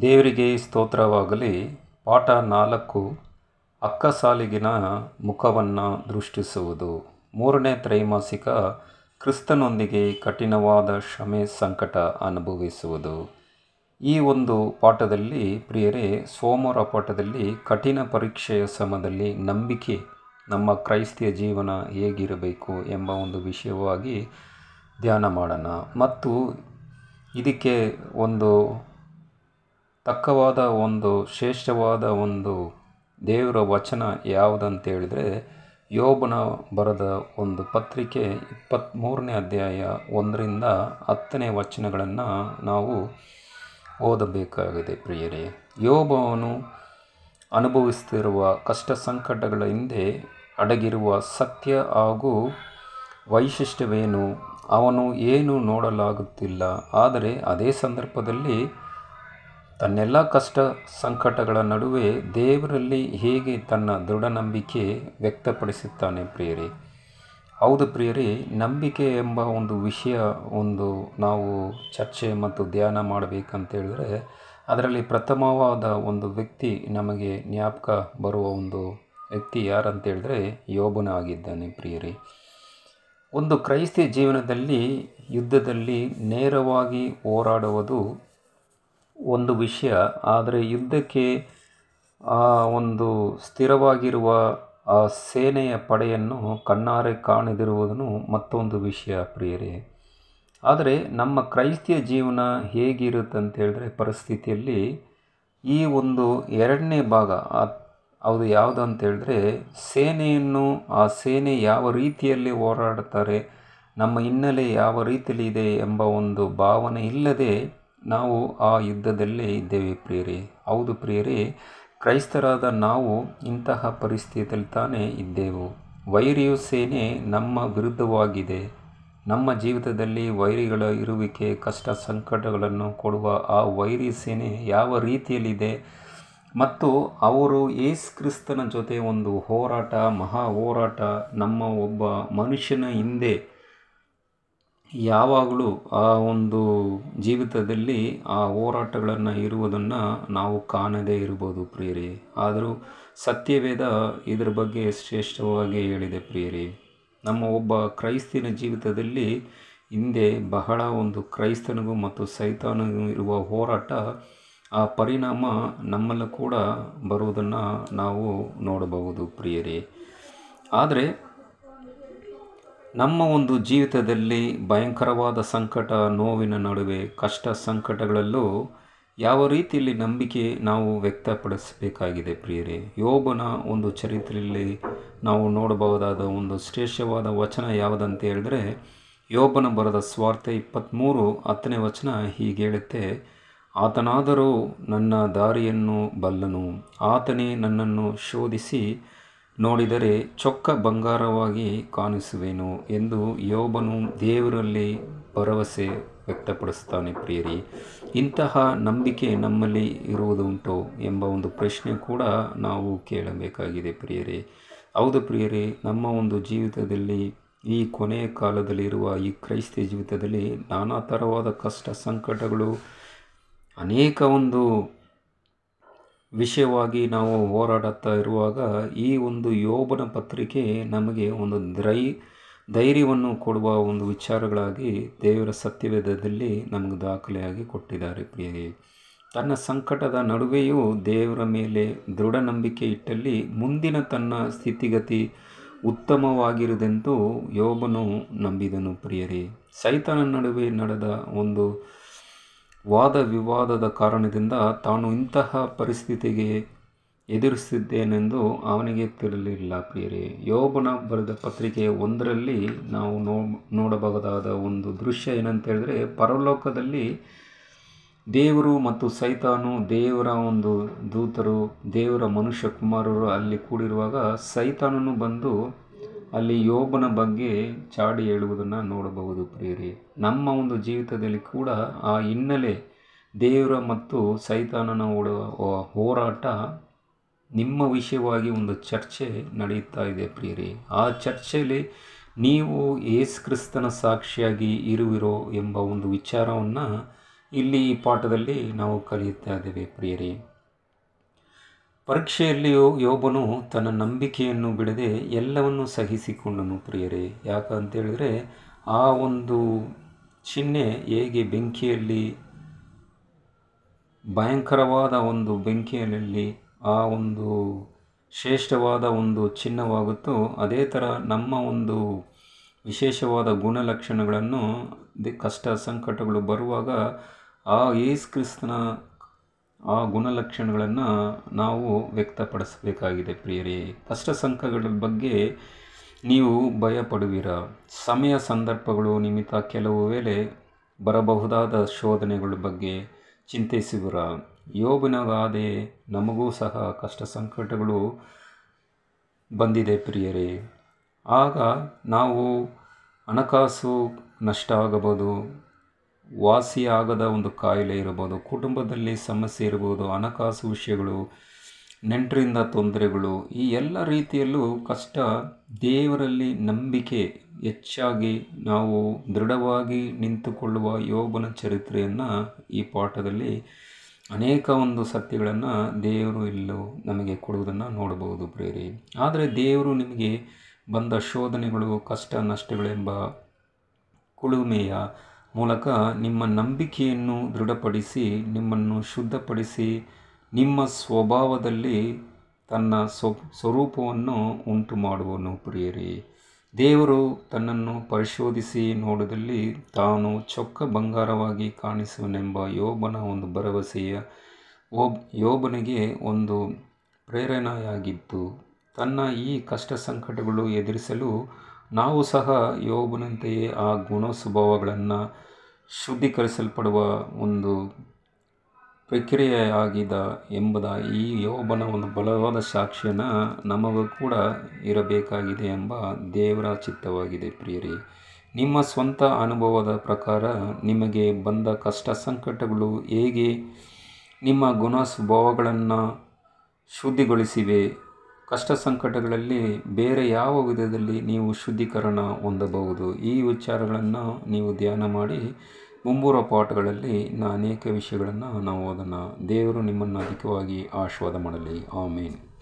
ದೇವರಿಗೆ ಸ್ತೋತ್ರವಾಗಲಿ. ಪಾಠ ನಾಲ್ಕು ಅಕ್ಕ ಸಾಲಿಗಿನ ಮುಖವನ್ನು ದೃಷ್ಟಿಸುವುದು. ಮೂರನೇ ತ್ರೈಮಾಸಿಕ, ಕ್ರಿಸ್ತನೊಂದಿಗೆ ಕಠಿಣವಾದ ಶ್ರಮೆ ಸಂಕಟ ಅನುಭವಿಸುವುದು. ಈ ಒಂದು ಪಾಠದಲ್ಲಿ, ಪ್ರಿಯರೇ, ಸೋಮವಾರ ಪಾಠದಲ್ಲಿ ಕಠಿಣ ಪರೀಕ್ಷೆಯ ಸಮಯದಲ್ಲಿ ನಂಬಿಕೆ, ನಮ್ಮ ಕ್ರೈಸ್ತಿಯ ಜೀವನ ಹೇಗಿರಬೇಕು ಎಂಬ ಒಂದು ವಿಷಯವಾಗಿ ಧ್ಯಾನ ಮಾಡೋಣ. ಮತ್ತು ಇದಕ್ಕೆ ಒಂದು ತಕ್ಕವಾದ ಒಂದು ಶ್ರೇಷ್ಠವಾದ ಒಂದು ದೇವರ ವಚನ ಯಾವುದಂತ ಹೇಳಿದರೆ ಯೋಬನ ಬರೆದ ಒಂದು ಪತ್ರಿಕೆ ಇಪ್ಪತ್ತ್ಮೂರನೇ ಅಧ್ಯಾಯ ಒಂದರಿಂದ ಹತ್ತನೇ ವಚನಗಳನ್ನು ನಾವು ಓದಬೇಕಾಗಿದೆ ಪ್ರಿಯರೇ. ಯೋಬವನು ಅನುಭವಿಸುತ್ತಿರುವ ಕಷ್ಟ ಸಂಕಟಗಳ ಹಿಂದೆ ಅಡಗಿರುವ ಸತ್ಯ ಹಾಗೂ ವೈಶಿಷ್ಟ್ಯವೇನು, ಅವನು ಏನು ನೋಡಲಾಗುತ್ತಿಲ್ಲ. ಆದರೆ ಅದೇ ಸಂದರ್ಭದಲ್ಲಿ ತನ್ನೆಲ್ಲ ಕಷ್ಟ ಸಂಕಟಗಳ ನಡುವೆ ದೇವರಲ್ಲಿ ಹೇಗೆ ತನ್ನ ದೃಢ ನಂಬಿಕೆ ವ್ಯಕ್ತಪಡಿಸುತ್ತಾನೆ ಪ್ರಿಯರೇ? ಹೌದು ಪ್ರಿಯರೇ, ನಂಬಿಕೆ ಎಂಬ ಒಂದು ವಿಷಯ ಒಂದು ನಾವು ಚರ್ಚೆ ಮತ್ತು ಧ್ಯಾನ ಮಾಡಬೇಕಂತ ಹೇಳಿದ್ರೆ, ಅದರಲ್ಲಿ ಪ್ರಥಮವಾದ ಒಂದು ವ್ಯಕ್ತಿ ನಮಗೆ ಜ್ಞಾಪಕ ಬರುವ ಒಂದು ವ್ಯಕ್ತಿ ಯಾರಂತ ಹೇಳಿದ್ರೆ ಯೋಬನ ಆಗಿದ್ದಾನೆ ಪ್ರಿಯರೇ. ಒಂದು ಕ್ರೈಸ್ತ ಜೀವನದಲ್ಲಿ ಯುದ್ಧದಲ್ಲಿ ನೇರವಾಗಿ ಹೋರಾಡುವುದು ಒಂದು ವಿಷಯ, ಆದರೆ ಯುದ್ಧಕ್ಕೆ ಆ ಒಂದು ಸ್ಥಿರವಾಗಿರುವ ಆ ಸೇನೆಯ ಪಡೆಯನ್ನು ಕಣ್ಣಾರೆ ಕಾಣದಿರುವುದನ್ನು ಮತ್ತೊಂದು ವಿಷಯ, ಪ್ರಿಯರೇ. ಆದರೆ ನಮ್ಮ ಕ್ರೈಸ್ತಿಯ ಜೀವನ ಹೇಗಿರುತ್ತೆ ಅಂತ ಹೇಳಿದ್ರೆ, ಪರಿಸ್ಥಿತಿಯಲ್ಲಿ ಈ ಒಂದು ಎರಡನೇ ಭಾಗ ಅದು ಯಾವುದು ಅಂತ ಹೇಳಿದ್ರೆ, ಸೇನೆಯನ್ನು, ಆ ಸೇನೆ ಯಾವ ರೀತಿಯಲ್ಲಿ ಹೋರಾಡುತ್ತಾರೆ, ನಮ್ಮ ಹಿನ್ನೆಲೆ ಯಾವ ರೀತಿಯಲ್ಲಿ ಇದೆ ಎಂಬ ಒಂದು ಭಾವನೆ ಇಲ್ಲದೆ ನಾವು ಆ ಯುದ್ಧದಲ್ಲೇ ಇದ್ದೇವೆ ಪ್ರಿಯರೇ. ಹೌದು ಪ್ರಿಯರೇ, ಕ್ರೈಸ್ತರಾದ ನಾವು ಇಂತಹ ಪರಿಸ್ಥಿತಿಯಲ್ಲಿ ತಾನೇ ಇದ್ದೆವು. ವೈರಿಯು ಸೇನೆ ನಮ್ಮ ವಿರುದ್ಧವಾಗಿದೆ. ನಮ್ಮ ಜೀವಿತದಲ್ಲಿ ವೈರಿಗಳ ಇರುವಿಕೆ, ಕಷ್ಟ ಸಂಕಟಗಳನ್ನು ಕೊಡುವ ಆ ವೈರಿ ಸೇನೆ ಯಾವ ರೀತಿಯಲ್ಲಿದೆ ಮತ್ತು ಅವರು ಏಸು ಕ್ರಿಸ್ತನ ಜೊತೆ ಒಂದು ಹೋರಾಟ, ಮಹಾ ಹೋರಾಟ, ನಮ್ಮ ಒಬ್ಬ ಮನುಷ್ಯನ ಹಿಂದೆ ಯಾವಾಗಲೂ ಆ ಒಂದು ಜೀವಿತದಲ್ಲಿ ಆ ಹೋರಾಟಗಳನ್ನು ಇರುವುದನ್ನು ನಾವು ಕಾಣದೇ ಇರ್ಬೋದು ಪ್ರಿಯರೇ. ಆದರೂ ಸತ್ಯವೇದ ಇದರ ಬಗ್ಗೆ ಶ್ರೇಷ್ಠವಾಗಿ ಹೇಳಿದೆ ಪ್ರಿಯರೇ. ನಮ್ಮ ಒಬ್ಬ ಕ್ರೈಸ್ತಿನ ಜೀವಿತದಲ್ಲಿ ಹಿಂದೆ ಬಹಳ ಒಂದು ಕ್ರೈಸ್ತನಿಗೂ ಮತ್ತು ಸೈತಾನಿಗೂ ಇರುವ ಹೋರಾಟ, ಆ ಪರಿಣಾಮ ನಮ್ಮಲ್ಲೂ ಕೂಡ ಬರುವುದನ್ನು ನಾವು ನೋಡಬಹುದು ಪ್ರಿಯರೇ. ಆದರೆ ನಮ್ಮ ಒಂದು ಜೀವಿತದಲ್ಲಿ ಭಯಂಕರವಾದ ಸಂಕಟ, ನೋವಿನ ನಡುವೆ ಕಷ್ಟ ಸಂಕಟಗಳಲ್ಲೂ ಯಾವ ರೀತಿಯಲ್ಲಿ ನಂಬಿಕೆ ನಾವು ವ್ಯಕ್ತಪಡಿಸಬೇಕಾಗಿದೆ ಪ್ರಿಯರೇ. ಯೋಬನ ಒಂದು ಚರಿತ್ರೆಯಲ್ಲಿ ನಾವು ನೋಡಬಹುದಾದ ಒಂದು ಶ್ರೇಷ್ಠವಾದ ವಚನ ಯಾವುದಂತ ಹೇಳಿದ್ರೆ, ಯೋಬನ ಬರೆದ ಸ್ವಾರ್ಥ ಇಪ್ಪತ್ತ್ಮೂರು ಹತ್ತನೇ ವಚನ ಹೀಗೆ ಹೇಳುತ್ತೆ, ಆತನಾದರೂ ನನ್ನ ದಾರಿಯನ್ನು ಬಲ್ಲನು. ಆತನೇ ನನ್ನನ್ನು ಶೋಧಿಸಿ ನೋಡಿದರೆ ಚೊಕ್ಕ ಬಂಗಾರವಾಗಿ ಕಾಣಿಸುವೆನು ಎಂದು ಯೋಬನು ದೇವರಲ್ಲಿ ಭರವಸೆ ವ್ಯಕ್ತಪಡಿಸ್ತಾನೆ ಪ್ರಿಯರಿ, ಇಂತಹ ನಂಬಿಕೆ ನಮ್ಮಲ್ಲಿ ಇರುವುದುಂಟು ಎಂಬ ಒಂದು ಪ್ರಶ್ನೆ ಕೂಡ ನಾವು ಕೇಳಬೇಕಾಗಿದೆ ಪ್ರಿಯರೇ. ಹೌದು ಪ್ರಿಯರೇ, ನಮ್ಮ ಒಂದು ಜೀವಿತದಲ್ಲಿ, ಈ ಕೊನೆಯ ಕಾಲದಲ್ಲಿರುವ ಈ ಕ್ರೈಸ್ತ ಜೀವಿತದಲ್ಲಿ ನಾನಾ ಥರವಾದ ಕಷ್ಟ ಸಂಕಟಗಳು, ಅನೇಕ ಒಂದು ವಿಷಯವಾಗಿ ನಾವು ಹೋರಾಡುತ್ತಾ ಇರುವಾಗ ಈ ಒಂದು ಯೋಬನ ಪತ್ರಿಕೆ ನಮಗೆ ಒಂದು ದ್ರೈ, ಧೈರ್ಯವನ್ನು ಕೊಡುವ ಒಂದು ವಿಚಾರಗಳಾಗಿ ದೇವರ ಸತ್ಯವೇದದಲ್ಲಿ ನಮಗೆ ದಾಖಲೆಯಾಗಿ ಕೊಟ್ಟಿದ್ದಾರೆ ಪ್ರಿಯರಿ. ತನ್ನ ಸಂಕಟದ ನಡುವೆಯೂ ದೇವರ ಮೇಲೆ ದೃಢ ನಂಬಿಕೆ ಇಟ್ಟಲ್ಲಿ ಮುಂದಿನ ತನ್ನ ಸ್ಥಿತಿಗತಿ ಉತ್ತಮವಾಗಿರುವುದೆಂದು ಯೋಬನು ನಂಬಿದನು ಪ್ರಿಯರೇ. ಸೈತನ ನಡುವೆ ನಡೆದ ಒಂದು ವಾದ ವಿವಾದದ ಕಾರಣದಿಂದ ತಾನು ಇಂತಹ ಪರಿಸ್ಥಿತಿಗೆ ಎದುರಿಸಿದ್ದೇನೆಂದು ಅವನಿಗೆ ತಿಳಿಯಲಿಲ್ಲ ಪ್ರಿಯರೇ. ಯೋಬನ ಬರೆದ ಪತ್ರಿಕೆ ಒಂದರಲ್ಲಿ ನಾವು ನೋ, ನೋಡಬಹುದಾದ ಒಂದು ದೃಶ್ಯ ಏನಂತ ಹೇಳಿದ್ರೆ ಪರಲೋಕದಲ್ಲಿ ದೇವರು ಮತ್ತು ಸೈತಾನು ದೇವರ ಒಂದು ದೂತರು, ದೇವರ ಮನುಷ್ಯ ಕುಮಾರರು ಅಲ್ಲಿ ಕೂಡಿರುವಾಗ ಸೈತಾನನು ಬಂದು ಅಲ್ಲಿ ಯೋಬನ ಬಗ್ಗೆ ಚಾಡಿ ಹೇಳುವುದನ್ನು ನೋಡಬಹುದು ಪ್ರಿಯರೇ. ನಮ್ಮ ಒಂದು ಜೀವಿತದಲ್ಲಿ ಕೂಡ ಆ ಹಿನ್ನೆಲೆ ದೇವರ ಮತ್ತು ಸೈತಾನನ ಹೋರಾಟ ನಿಮ್ಮ ವಿಷಯವಾಗಿ ಒಂದು ಚರ್ಚೆ ನಡೆಯುತ್ತಾ ಇದೆ ಪ್ರಿಯರೇ. ಆ ಚರ್ಚೆಯಲ್ಲಿ ನೀವು ಏಸು ಕ್ರಿಸ್ತನ ಸಾಕ್ಷಿಯಾಗಿ ಇರುವಿರೋ ಎಂಬ ಒಂದು ವಿಚಾರವನ್ನು ಇಲ್ಲಿ ಈ ಪಾಠದಲ್ಲಿ ನಾವು ಕಲಿಯುತ್ತಾ ಇದ್ದೇವೆ ಪ್ರಿಯರೇ. ಪರೀಕ್ಷೆಯಲ್ಲಿಯೂ ಯೋಬನು ತನ್ನ ನಂಬಿಕೆಯನ್ನು ಬಿಡದೆ ಎಲ್ಲವನ್ನು ಸಹಿಸಿಕೊಂಡನು ಪ್ರಿಯರೇ. ಯಾಕಂತೇಳಿದರೆ ಆ ಒಂದು ಚಿಹ್ನೆ ಹೇಗೆ ಬೆಂಕಿಯಲ್ಲಿ, ಭಯಂಕರವಾದ ಒಂದು ಬೆಂಕಿಯಲ್ಲಿ ಆ ಒಂದು ಶ್ರೇಷ್ಠವಾದ ಒಂದು ಚಿಹ್ನವಾಗುತ್ತೋ, ಅದೇ ಥರ ನಮ್ಮ ಒಂದು ವಿಶೇಷವಾದ ಗುಣಲಕ್ಷಣಗಳನ್ನು ದಿ- ಕಷ್ಟ ಸಂಕಟಗಳು ಬರುವಾಗ ಆ ಯೇಸು ಕ್ರಿಸ್ತನ ಆ ಗುಣಲಕ್ಷಣಗಳನ್ನು ನಾವು ವ್ಯಕ್ತಪಡಿಸಬೇಕಾಗಿದೆ ಪ್ರಿಯರೇ. ಕಷ್ಟ ಸಂಕಟಗಳ ಬಗ್ಗೆ ನೀವು ಭಯಪಡುವಿರ? ಸಮಯ ಸಂದರ್ಭಗಳು ನಿಮಿತ್ತ ಕೆಲವು ವೇಳೆ ಬರಬಹುದಾದ ಶೋಧನೆಗಳ ಬಗ್ಗೆ ಚಿಂತಿಸುವಿರ? ಯೋಬನಗಾದೆ ನಮಗೂ ಸಹ ಕಷ್ಟ ಸಂಕಟಗಳು ಬಂದಿದೆ ಪ್ರಿಯರೇ. ಆಗ ನಾವು ಹಣಕಾಸು ನಷ್ಟ ಆಗಬಹುದು ವಾಸಿಯಾಗದ ಒಂದು ಕಾಯಿಲೆ ಇರಬಹುದು, ಕುಟುಂಬದಲ್ಲಿ ಸಮಸ್ಯೆ ಇರಬಹುದು, ಹಣಕಾಸು ವಿಷಯಗಳು, ನೆಂಟರಿಂದ ತೊಂದರೆಗಳು, ಈ ಎಲ್ಲ ರೀತಿಯಲ್ಲೂ ಕಷ್ಟ ದೇವರಲ್ಲಿ ನಂಬಿಕೆ ಹೆಚ್ಚಾಗಿ ನಾವು ದೃಢವಾಗಿ ನಿಂತುಕೊಳ್ಳುವ ಯೋಬನ ಚರಿತ್ರೆಯನ್ನು ಈ ಪಾಠದಲ್ಲಿ ಅನೇಕ ಒಂದು ಸತ್ಯಗಳನ್ನು ದೇವರು ಇಲ್ಲೂ ನಮಗೆ ಕೊಡುವುದನ್ನು ನೋಡಬಹುದು ಪ್ರೇರಿ ಆದರೆ ದೇವರು ನಿಮಗೆ ಬಂದ ಶೋಧನೆಗಳು, ಕಷ್ಟ, ನಷ್ಟಗಳೆಂಬ ಕುಳುಮೆಯ ಮೂಲಕ ನಿಮ್ಮ ನಂಬಿಕೆಯನ್ನು ದೃಢಪಡಿಸಿ, ನಿಮ್ಮನ್ನು ಶುದ್ಧಪಡಿಸಿ, ನಿಮ್ಮ ಸ್ವಭಾವದಲ್ಲಿ ತನ್ನ ಸ್ವ, ಸ್ವರೂಪವನ್ನು ಉಂಟು ಮಾಡುವನು ಪ್ರಿಯರಿ. ದೇವರು ತನ್ನನ್ನು ಪರಿಶೋಧಿಸಿ ನೋಡದಲ್ಲಿ ತಾನು ಚೊಕ್ಕ ಬಂಗಾರವಾಗಿ ಕಾಣಿಸುವನೆಂಬ ಯೋಬನ ಒಂದು ಭರವಸೆಯ ಓಬ್, ಯೋಬನಿಗೆ ಒಂದು ಪ್ರೇರಣೆಯಾಗಿತ್ತು. ತನ್ನ ಈ ಕಷ್ಟ ಸಂಕಟಗಳು ಎದುರಿಸಲು ನಾವು ಸಹ ಯೋಬನಂತೆಯೇ ಆ ಗುಣ ಸ್ವಭಾವಗಳನ್ನು ಶುದ್ಧೀಕರಿಸಲ್ಪಡುವ ಒಂದು ಪ್ರಕ್ರಿಯೆಯಾಗಿದ ಎಂಬುದ ಈ ಯೋಬನ ಒಂದು ಬಲವಾದ ಸಾಕ್ಷ್ಯನ ನಮಗೂ ಕೂಡ ಇರಬೇಕಾಗಿದೆ ಎಂಬ ದೇವರ ಚಿತ್ತವಾಗಿದೆ ಪ್ರಿಯರೇ. ನಿಮ್ಮ ಸ್ವಂತ ಅನುಭವದ ಪ್ರಕಾರ ನಿಮಗೆ ಬಂದ ಕಷ್ಟ ಸಂಕಟಗಳು ಹೇಗೆ ನಿಮ್ಮ ಗುಣ ಸ್ವಭಾವಗಳನ್ನು ಶುದ್ಧಿಗೊಳಿಸಿವೆ ಕಷ್ಟ ಸಂಕಟಗಳಲ್ಲಿ ಬೇರೆ ಯಾವ ವಿಧದಲ್ಲಿ ನೀವು ಶುದ್ಧೀಕರಣ ಹೊಂದಬಹುದು? ಈ ವಿಚಾರಗಳನ್ನು ನೀವು ಧ್ಯಾನ ಮಾಡಿ ಮುಂಬರುವ ಪಾಠಗಳಲ್ಲಿ ಇನ್ನು ಅನೇಕ ವಿಷಯಗಳನ್ನು ನಾವು ಅದನ್ನು ದೇವರು ನಿಮ್ಮನ್ನು ಅಧಿಕವಾಗಿ ಆಶೀರ್ವಾದ ಮಾಡಲಿ. ಆಮೇನ್.